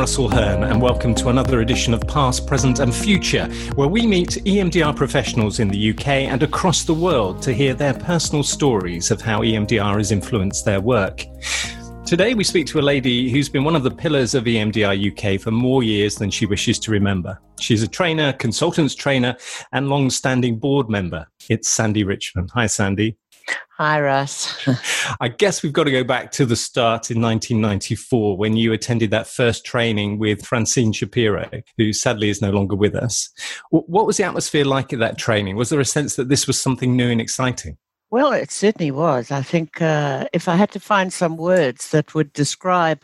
Russell Hurn, and welcome to another edition of Past, Present, and Future, where we meet EMDR professionals in the UK and across the world to hear their personal stories of how EMDR has influenced their work. Today, we speak to a lady who's been one of the pillars of EMDR UK for more years than she wishes to remember. She's a trainer, consultants trainer, and long standing board member. It's Sandi Richman. Hi, Sandi. Hi, Russ. I guess we've got to go back to the start in 1994 when you attended that first training with Francine Shapiro, who sadly is no longer with us. What was the atmosphere like at that training? Was there a sense that this was something new and exciting? Well, it certainly was. I think uh, if I had to find some words that would describe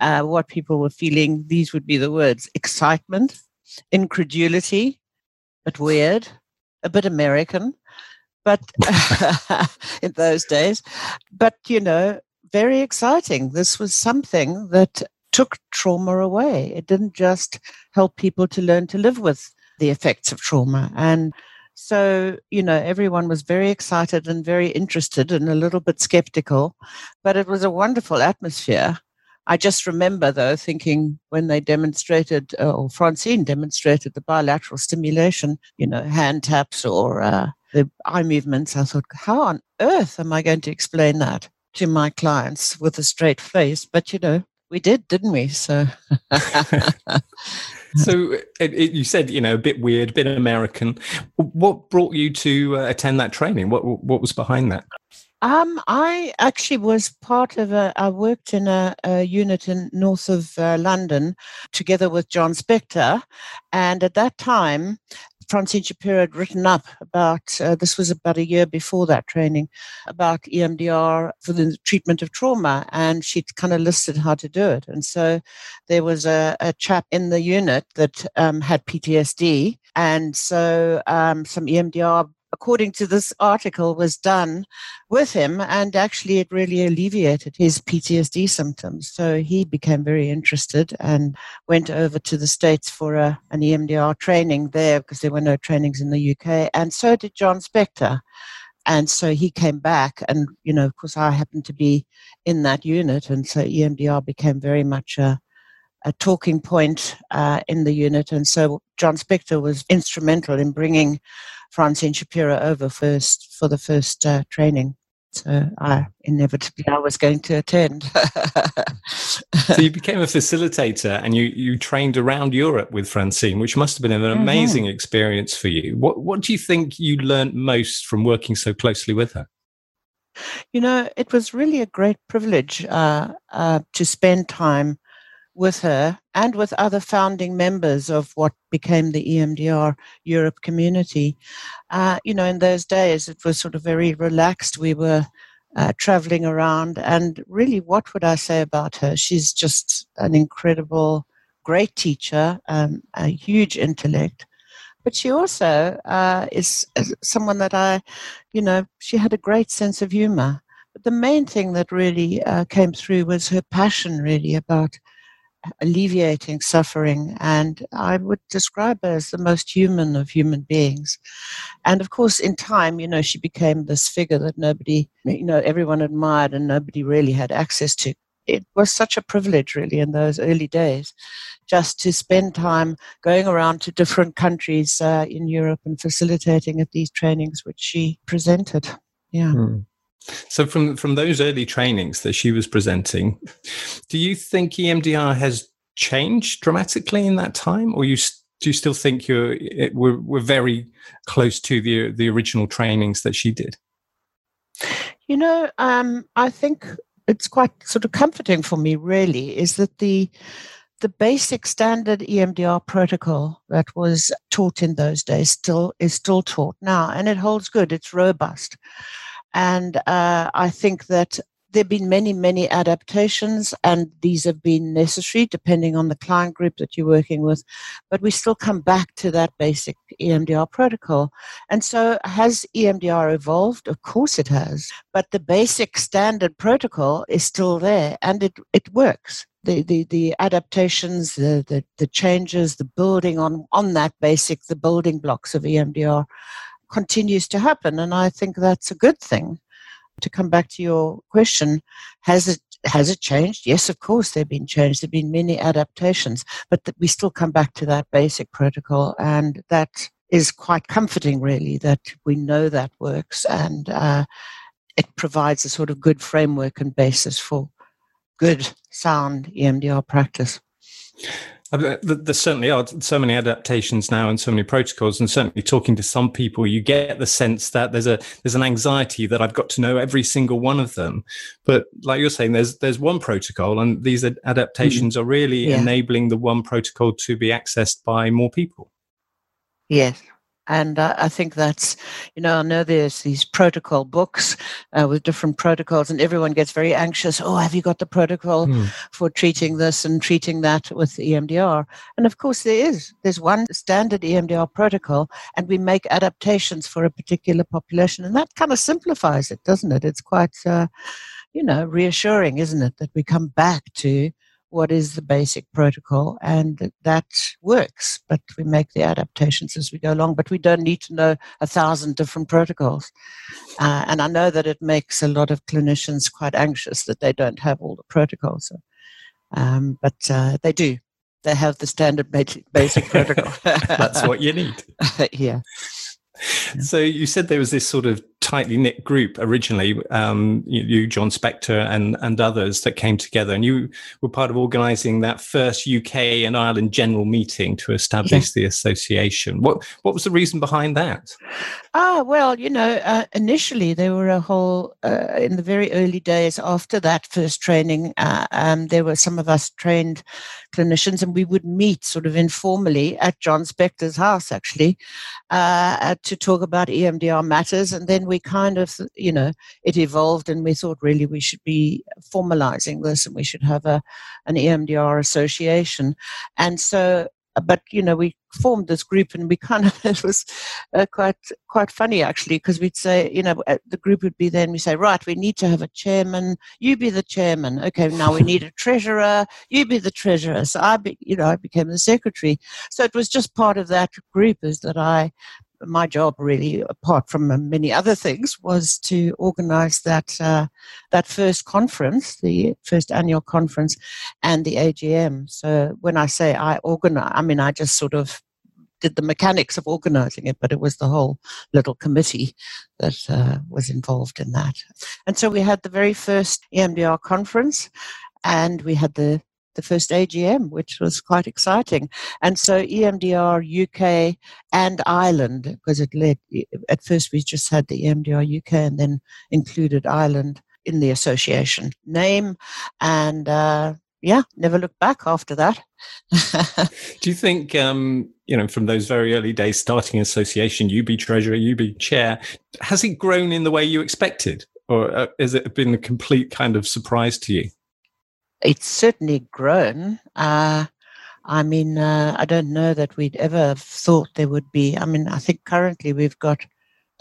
uh, what people were feeling, these would be the words excitement, incredulity, but weird, a bit American, but in those days. But, you know, very exciting. This was something that took trauma away. It didn't just help people to learn to live with the effects of trauma. And so, you know, everyone was very excited and very interested and a little bit skeptical, but it was a wonderful atmosphere. I just remember, though, thinking when they demonstrated, uh, or Francine demonstrated the bilateral stimulation, you know, hand taps or uh, the eye movements, I thought, how on earth am I going to explain that to my clients with a straight face? But, you know, we did, didn't we? So. so it, it, you said you know a bit weird, a bit American. What brought you to uh, attend that training? What what was behind that? Um, I actually was part of a. I worked in a, a unit in north of uh, London, together with John Spector, and at that time, Francine Shapiro had written up about uh, this was about a year before that training about EMDR for the treatment of trauma, and she'd kind of listed how to do it. And so there was a, a chap in the unit that um, had PTSD, and so um, some EMDR according to this article, was done with him, and actually it really alleviated his PTSD symptoms. So he became very interested and went over to the States for a, an EMDR training there because there were no trainings in the UK, and so did John Spector. And so he came back, and you know, of course, I happened to be in that unit, and so EMDR became very much a, a talking point uh, in the unit. And so John Spector was instrumental in bringing Francine Shapiro over first for the first uh, training. So I inevitably I was going to attend. so you became a facilitator and you you trained around Europe with Francine, which must have been an mm-hmm. amazing experience for you. What what do you think you learned most from working so closely with her? You know, it was really a great privilege uh, uh, to spend time with her and with other founding members of what became the EMDR Europe community. Uh, you know, in those days, it was sort of very relaxed. We were uh, traveling around, and really, what would I say about her? She's just an incredible, great teacher, um, a huge intellect. But she also uh, is someone that I, you know, she had a great sense of humor. But the main thing that really uh, came through was her passion, really, about alleviating suffering. And I would describe her as the most human of human beings. And of course, in time, you know, she became this figure that nobody, you know, everyone admired and nobody really had access to. It was such a privilege, really, in those early days, just to spend time going around to different countries uh, in Europe and facilitating at these trainings which she presented. Yeah. Mm. So, from from those early trainings that she was presenting, do you think EMDR has changed dramatically in that time, or you do you still think you're we're we're very close to the the original trainings that she did? You know, um, I think it's quite sort of comforting for me. Really, is that the the basic standard EMDR protocol that was taught in those days still is still taught now, and it holds good. It's robust. And uh, I think that there have been many, many adaptations, and these have been necessary depending on the client group that you're working with. But we still come back to that basic EMDR protocol. And so, has EMDR evolved? Of course it has. But the basic standard protocol is still there and it, it works. The, the, the adaptations, the, the, the changes, the building on, on that basic, the building blocks of EMDR continues to happen. And I think that's a good thing. To come back to your question, has it has it changed? Yes, of course, there have been changed. There have been many adaptations, but we still come back to that basic protocol, and that is quite comforting, really, that we know that works and uh, it provides a sort of good framework and basis for good, sound EMDR practice. There certainly are so many adaptations now and so many protocols, and certainly talking to some people, you get the sense that there's a there's an anxiety that I've got to know every single one of them. But like you're saying, there's there's one protocol, and these adaptations mm. are really yeah. enabling the one protocol to be accessed by more people. Yes, and uh, I think that's, you know, I know there's these protocol books uh, with different protocols, and everyone gets very anxious. Oh, have you got the protocol mm. for treating this and treating that with EMDR? And of course, there is. There's one standard EMDR protocol, and we make adaptations for a particular population. And that kind of simplifies it, doesn't it? It's quite, uh, you know, reassuring, isn't it, that we come back to what is the basic protocol, and that works. But we make the adaptations as we go along. But we don't need to know a thousand different protocols. Uh, and I know that it makes a lot of clinicians quite anxious that they don't have all the protocols. Um, but uh, they do. They have the standard basic, basic protocol. That's what you need. yeah. So you said there was this sort of tightly knit group originally, um, you, you, John Spector, and and others that came together, and you were part of organising that first UK and Ireland general meeting to establish yeah. the association. What what was the reason behind that? Ah, well, you know, uh, initially there were a whole uh, in the very early days after that first training. Uh, um, there were some of us trained clinicians, and we would meet sort of informally at John Spector's house, actually, uh, to talk about EMDR matters, and then we we kind of, you know, it evolved and we thought really we should be formalizing this and we should have a, an EMDR association. And so, but, you know, we formed this group and we kind of, it was uh, quite, quite funny actually, because we'd say, you know, the group would be then, we say, right, we need to have a chairman, you be the chairman. Okay, now we need a treasurer, you be the treasurer. So I, be, you know, I became the secretary. So it was just part of that group is that I my job really, apart from many other things, was to organise that uh, that first conference, the first annual conference, and the AGM. So when I say I organise, I mean I just sort of did the mechanics of organising it, but it was the whole little committee that uh, was involved in that. And so we had the very first EMDR conference, and we had the the first AGM, which was quite exciting. And so EMDR UK and Ireland, because it led, at first we just had the EMDR UK and then included Ireland in the association name. And uh, yeah, never looked back after that. Do you think, um, you know, from those very early days starting association, you be treasurer, you be chair, has it grown in the way you expected? Or uh, has it been a complete kind of surprise to you? It's certainly grown. Uh, I mean, uh, I don't know that we'd ever thought there would be. I mean, I think currently we've got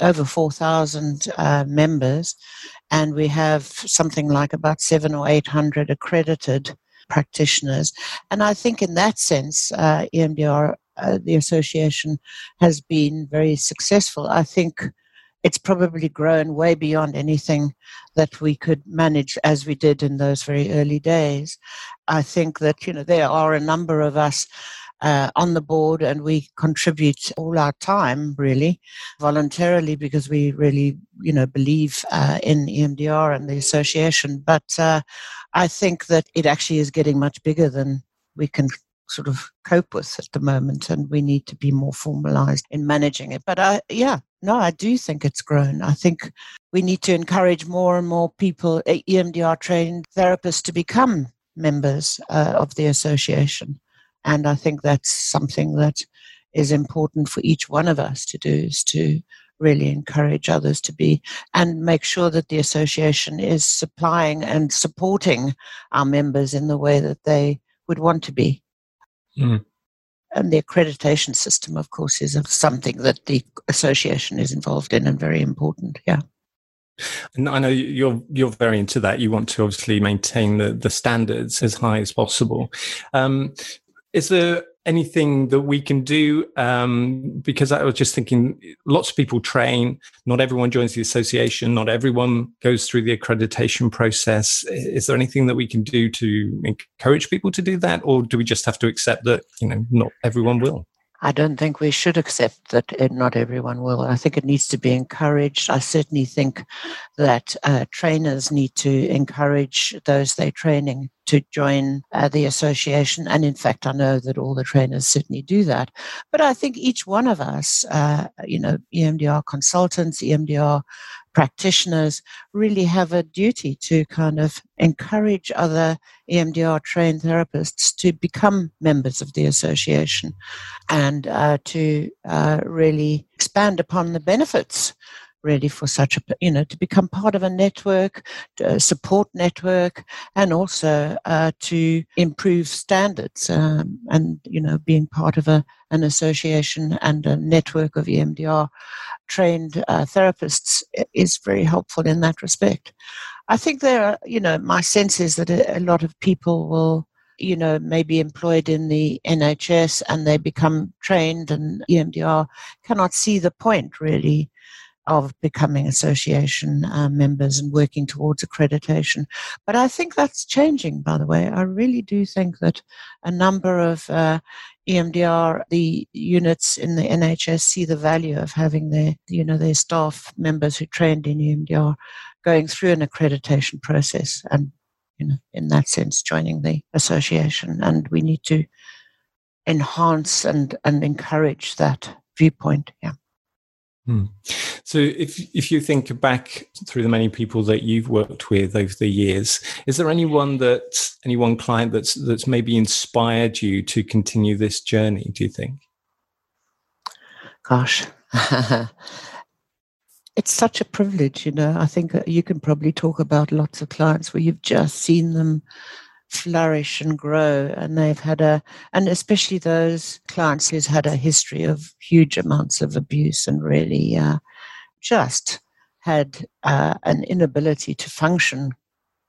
over 4,000 uh, members, and we have something like about seven or 800 accredited practitioners. And I think in that sense, uh, EMDR, uh, the association, has been very successful. I think it's probably grown way beyond anything that we could manage as we did in those very early days. I think that, you know, there are a number of us uh, on the board and we contribute all our time really voluntarily because we really, you know, believe uh, in EMDR and the association. But uh, I think that it actually is getting much bigger than we can sort of cope with at the moment and we need to be more formalized in managing it. But I, yeah no i do think it's grown. I think we need to encourage more and more people emdr trained therapists to become members uh, of the association. And i think that's something that is important for each one of us to do is to really encourage others to be and make sure that the association is supplying and supporting our members in the way that they would want to be Mm. And the accreditation system, of course, is something that the association is involved in and very important. Yeah. And I know you're you're very into that. You want to obviously maintain the, the standards as high as possible. Um, is there anything that we can do? Um, because I was just thinking, lots of people train. Not everyone joins the association. Not everyone goes through the accreditation process. Is there anything that we can do to encourage people to do that, or do we just have to accept that you know not everyone will? I don't think we should accept that not everyone will. I think it needs to be encouraged. I certainly think that uh, trainers need to encourage those they're training to join uh, the association. And in fact, I know that all the trainers certainly do that. But I think each one of us, uh, you know, EMDR consultants, EMDR practitioners really have a duty to kind of encourage other EMDR trained therapists to become members of the association and uh, to uh, really expand upon the benefits really for such a you know to become part of a network a support network and also uh, to improve standards um, and you know being part of a an association and a network of emdr trained uh, therapists is very helpful in that respect i think there are you know my sense is that a, lot of people will you know, maybe employed in the NHS and they become trained and EMDR cannot see the point really of becoming association uh, members and working towards accreditation. But I think that's changing, by the way. I really do think that a number of uh, EMDR, the units in the NHS see the value of having their, you know, their staff members who trained in EMDR going through an accreditation process and, you know, in that sense, joining the association. And we need to enhance and, and encourage that viewpoint. Yeah. Hmm. So, if if you think back through the many people that you've worked with over the years, is there anyone that any one client that's that's maybe inspired you to continue this journey? Do you think? Gosh, it's such a privilege, you know. I think you can probably talk about lots of clients where you've just seen them flourish and grow and they've had a and especially those clients who's had a history of huge amounts of abuse and really uh, just had uh, an inability to function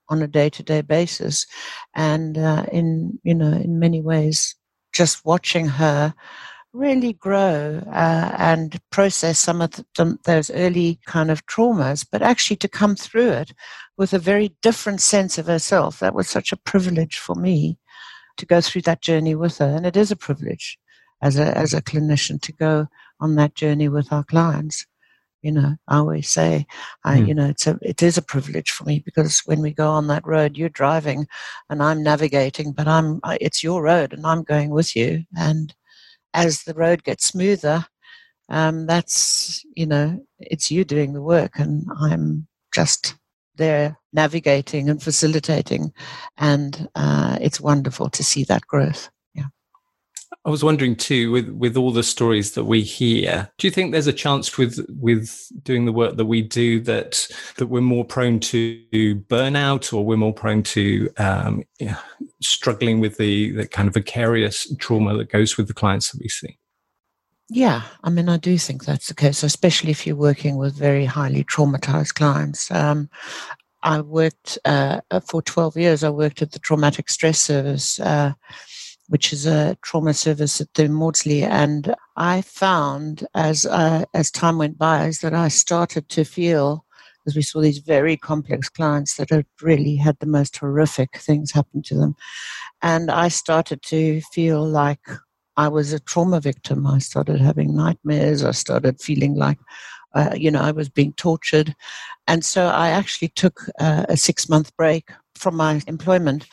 on a day-to-day basis. And uh, in you know in many ways just watching her really grow uh, and process some of the, those early kind of traumas, but actually to come through it with a very different sense of herself. That was such a privilege for me to go through that journey with her. And it is a privilege as a, as a clinician to go on that journey with our clients. You know, I always say, I, mm. you know, it's a, it is a privilege for me because when we go on that road, you're driving and I'm navigating, but I'm, it's your road and I'm going with you. And, as the road gets smoother, um, that's, you know, it's you doing the work and I'm just there navigating and facilitating. And uh, it's wonderful to see that growth. Yeah. I was wondering too, with with all the stories that we hear, do you think there's a chance with with doing the work that we do that that we're more prone to burnout, or we're more prone to um, yeah, struggling with the, the kind of vicarious trauma that goes with the clients that we see. Yeah, I mean, I do think that's the case, especially if you're working with very highly traumatized clients. Um, I worked uh, for 12 years, I worked at the Traumatic Stress Service, uh, which is a trauma service at the Maudsley. And I found as, uh, as time went by, is that I started to feel because we saw these very complex clients that had really had the most horrific things happen to them. And I started to feel like I was a trauma victim. I started having nightmares. I started feeling like, uh, you know, I was being tortured. And so I actually took uh, a six month break from my employment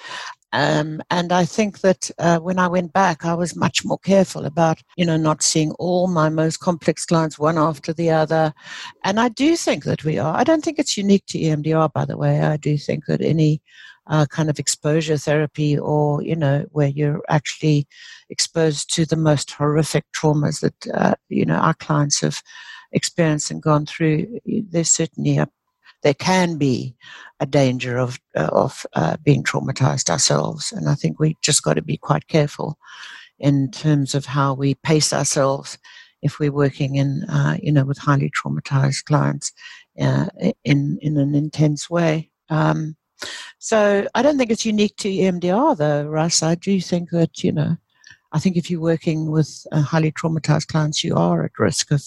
um, and I think that uh, when I went back, I was much more careful about, you know, not seeing all my most complex clients one after the other. And I do think that we are. I don't think it's unique to EMDR, by the way. I do think that any uh, kind of exposure therapy or, you know, where you're actually exposed to the most horrific traumas that, uh, you know, our clients have experienced and gone through, there's certainly a there can be a danger of uh, of uh, being traumatized ourselves, and I think we just got to be quite careful in terms of how we pace ourselves if we're working in uh, you know with highly traumatized clients uh, in in an intense way. Um, so I don't think it's unique to EMDR though, Russ. I do think that you know I think if you're working with uh, highly traumatized clients, you are at risk of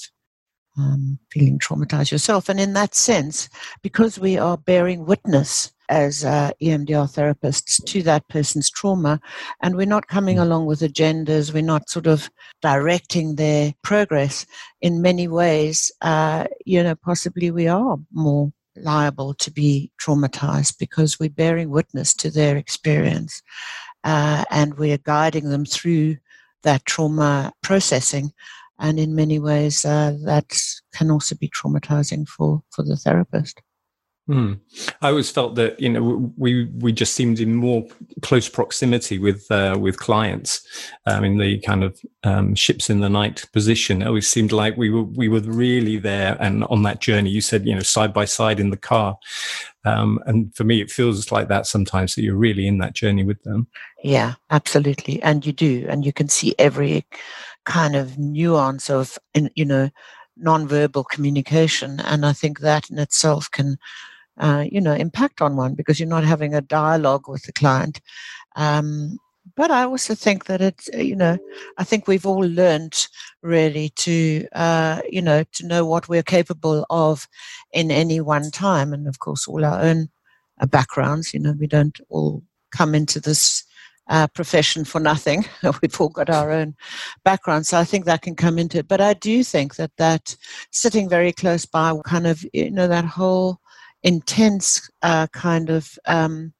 um, feeling traumatized yourself. And in that sense, because we are bearing witness as uh, EMDR therapists to that person's trauma, and we're not coming mm. along with agendas, we're not sort of directing their progress in many ways, uh, you know, possibly we are more liable to be traumatized because we're bearing witness to their experience uh, and we're guiding them through that trauma processing. And in many ways, uh, that can also be traumatizing for, for the therapist. Hmm. I always felt that you know we we just seemed in more close proximity with uh, with clients um, in the kind of um, ships in the night position. It always seemed like we were we were really there and on that journey. You said you know side by side in the car, um, and for me it feels like that sometimes that you're really in that journey with them. Yeah, absolutely, and you do, and you can see every kind of nuance of you know nonverbal communication, and I think that in itself can uh, you know, impact on one because you're not having a dialogue with the client. Um, but I also think that it's, uh, you know, I think we've all learned really to, uh, you know, to know what we're capable of in any one time. And of course, all our own uh, backgrounds, you know, we don't all come into this uh, profession for nothing. We've all got our own background, so I think that can come into it. But I do think that that sitting very close by, kind of, you know, that whole intense uh, kind of um,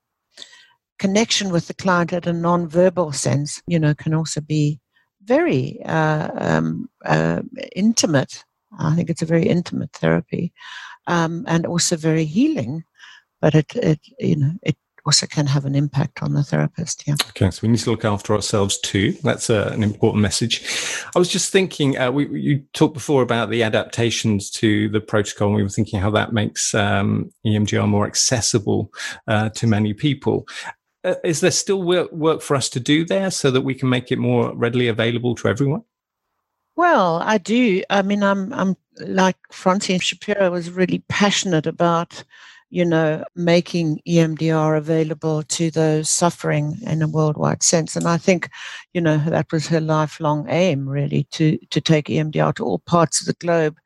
connection with the client at a non-verbal sense, you know, can also be very uh, um, uh, intimate. I think it's a very intimate therapy, um, and also very healing. But it, it, you know, it also can have an impact on the therapist. Yeah. Okay, so we need to look after ourselves too. That's uh, an important message. I was just thinking, uh, we, you talked before about the adaptations to the protocol, and we were thinking how that makes um, EMDR more accessible uh, to many people. Uh, is there still work, work for us to do there so that we can make it more readily available to everyone? Well, I do. I mean, I'm, I'm like Francine Shapiro was really passionate about you know, making EMDR available to those suffering in a worldwide sense. And I think, you know, that was her lifelong aim, really, to, to take EMDR to all parts of the globe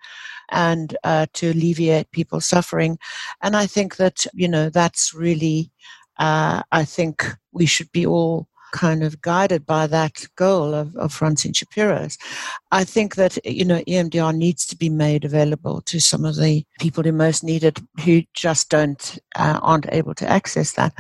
and uh, to alleviate people's suffering. And I think that, you know, that's really, uh, I think we should be all kind of guided by that goal of, of Francine Shapiro's. I think that, you know, EMDR needs to be made available to some of the people who most need it, who just don't, uh, aren't able to access that.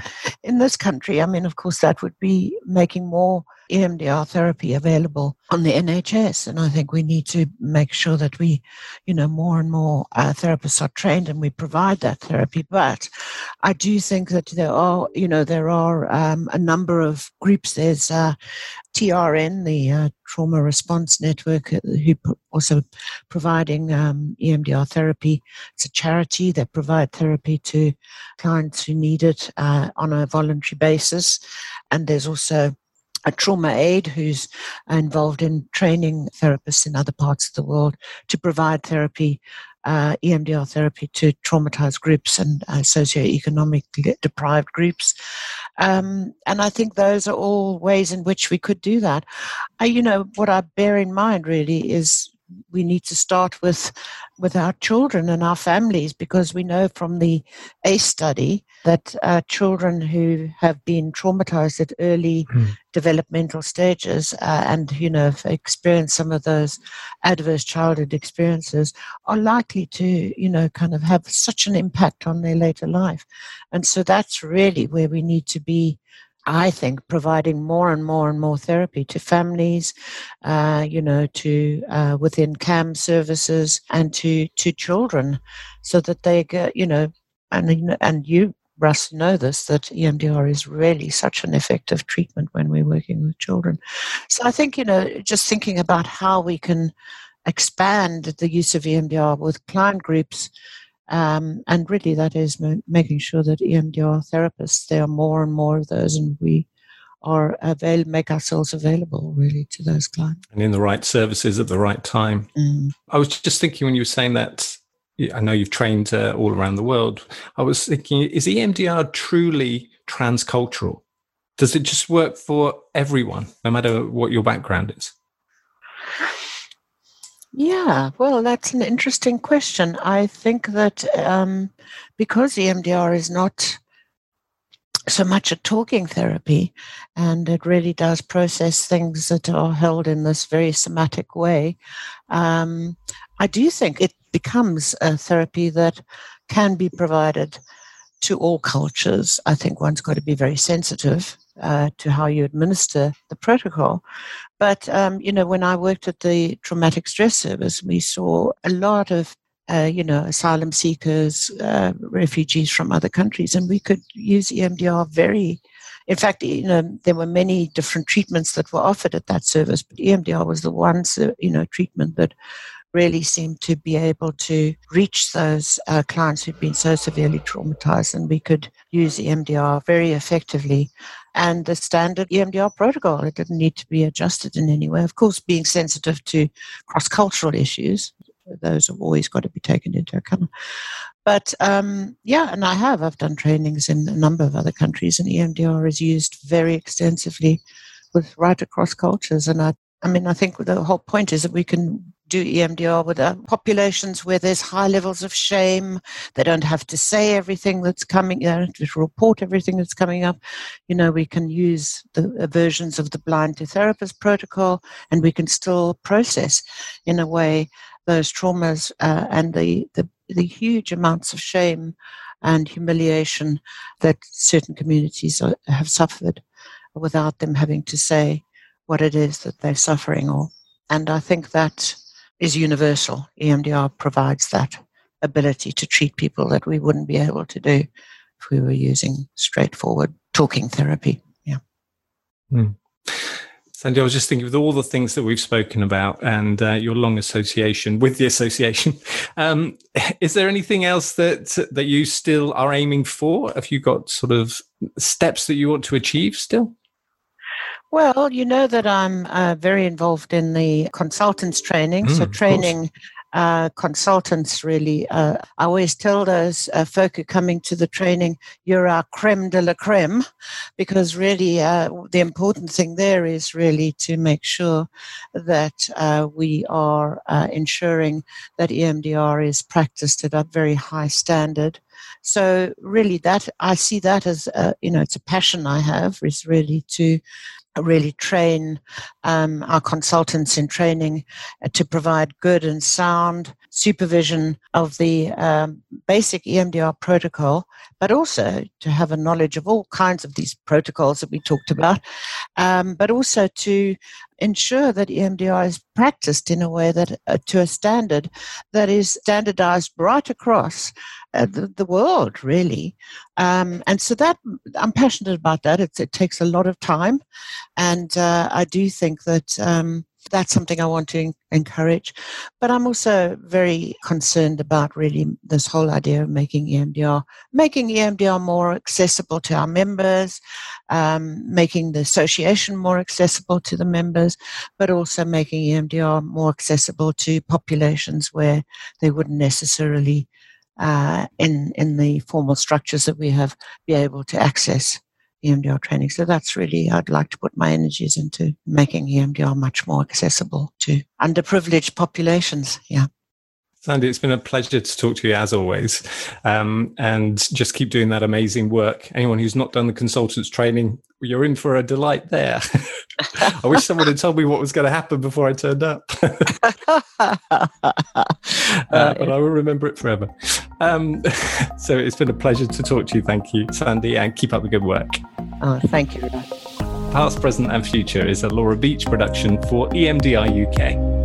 In this country, I mean, of course, that would be making more EMDR therapy available on the NHS. And I think we need to make sure that we, you know, more and more uh, therapists are trained and we provide that therapy. But I do think that there are, you know, there are um, a number of groups. There's uh, TRN, the uh, Trauma Response Network, uh, who also providing um, EMDR therapy. It's a charity that provide therapy to clients who need it uh, on a voluntary basis. And there's also a trauma aid who's involved in training therapists in other parts of the world to provide therapy, uh, EMDR therapy to traumatized groups and uh, socioeconomically deprived groups. Um, and I think those are all ways in which we could do that. I, you know, what I bear in mind really is we need to start with with our children and our families because we know from the ACE study that uh, children who have been traumatized at early mm. developmental stages uh, and you know have experienced some of those adverse childhood experiences are likely to you know kind of have such an impact on their later life and so that's really where we need to be I think providing more and more and more therapy to families, uh, you know, to uh, within CAMHS services and to to children, so that they get, you know, and and you, Russ, know this that EMDR is really such an effective treatment when we're working with children. So I think you know, just thinking about how we can expand the use of EMDR with client groups um, and really, that is m- making sure that EMDR therapists, there are more and more of those, and we are avail- make ourselves available really to those clients. And in the right services at the right time. Mm. I was just thinking when you were saying that, I know you've trained uh, all around the world. I was thinking, is EMDR truly transcultural? Does it just work for everyone, no matter what your background is? Yeah, well, that's an interesting question. I think that um, because EMDR is not so much a talking therapy and it really does process things that are held in this very somatic way, um, I do think it becomes a therapy that can be provided to all cultures. I think one's got to be very sensitive uh, to how you administer the protocol. But, um, you know, when I worked at the traumatic stress service, we saw a lot of, uh, you know, asylum seekers, uh, refugees from other countries, and we could use EMDR very. In fact, you know, there were many different treatments that were offered at that service, but EMDR was the one, you know, treatment that really seemed to be able to reach those uh, clients who'd been so severely traumatized, and we could use EMDR very effectively and the standard EMDR protocol. It didn't need to be adjusted in any way. Of course, being sensitive to cross cultural issues, those have always got to be taken into account. But um, yeah, and I have. I've done trainings in a number of other countries, and EMDR is used very extensively with right across cultures. And I, I mean, I think the whole point is that we can do EMDR with uh, populations where there's high levels of shame. They don't have to say everything that's coming, you know, to report everything that's coming up. You know, we can use the uh, versions of the blind to therapist protocol and we can still process in a way those traumas uh, and the, the, the huge amounts of shame and humiliation that certain communities are, have suffered without them having to say what it is that they're suffering or and I think that is universal. EMDR provides that ability to treat people that we wouldn't be able to do if we were using straightforward talking therapy. Yeah. Mm. Sandi, I was just thinking with all the things that we've spoken about and uh, your long association with the association. Um, is there anything else that that you still are aiming for? Have you got sort of steps that you want to achieve still? Well, you know that I'm uh, very involved in the consultants training. Mm, so, training uh, consultants really. Uh, I always tell those uh, folk who are coming to the training, you're our creme de la creme, because really uh, the important thing there is really to make sure that uh, we are ensuring that EMDR is practiced at a very high standard. So really, that I see that as you know, it's a passion I have is really to really train um, our consultants in training uh, to provide good and sound supervision of the um, basic EMDR protocol, but also to have a knowledge of all kinds of these protocols that we talked about, um, but also to ensure that EMDR is practiced in a way that uh, to a standard that is standardized right across uh, the, the, world, really. Um, and so that I'm passionate about that. It takes a lot of time, and uh, I do think that um, that's something I want to encourage. But I'm also very concerned about really this whole idea of making EMDR, making EMDR more accessible to our members, um, making the association more accessible to the members, but also making EMDR more accessible to populations where they wouldn't necessarily, uh, in in the formal structures that we have, be able to access EMDR training. So that's really, I'd like to put my energies into making EMDR much more accessible to underprivileged populations. Yeah. Sandi, it's been a pleasure to talk to you as always. Um, and just keep doing that amazing work. Anyone who's not done the consultants training, you're in for a delight there. I wish someone had told me what was going to happen before I turned up. uh, but I will remember it forever. Um, so it's been a pleasure to talk to you. Thank you, Sandi, and keep up the good work. Oh, thank you. Past, Present, and Future is a Laura Beech production for EMDR UK.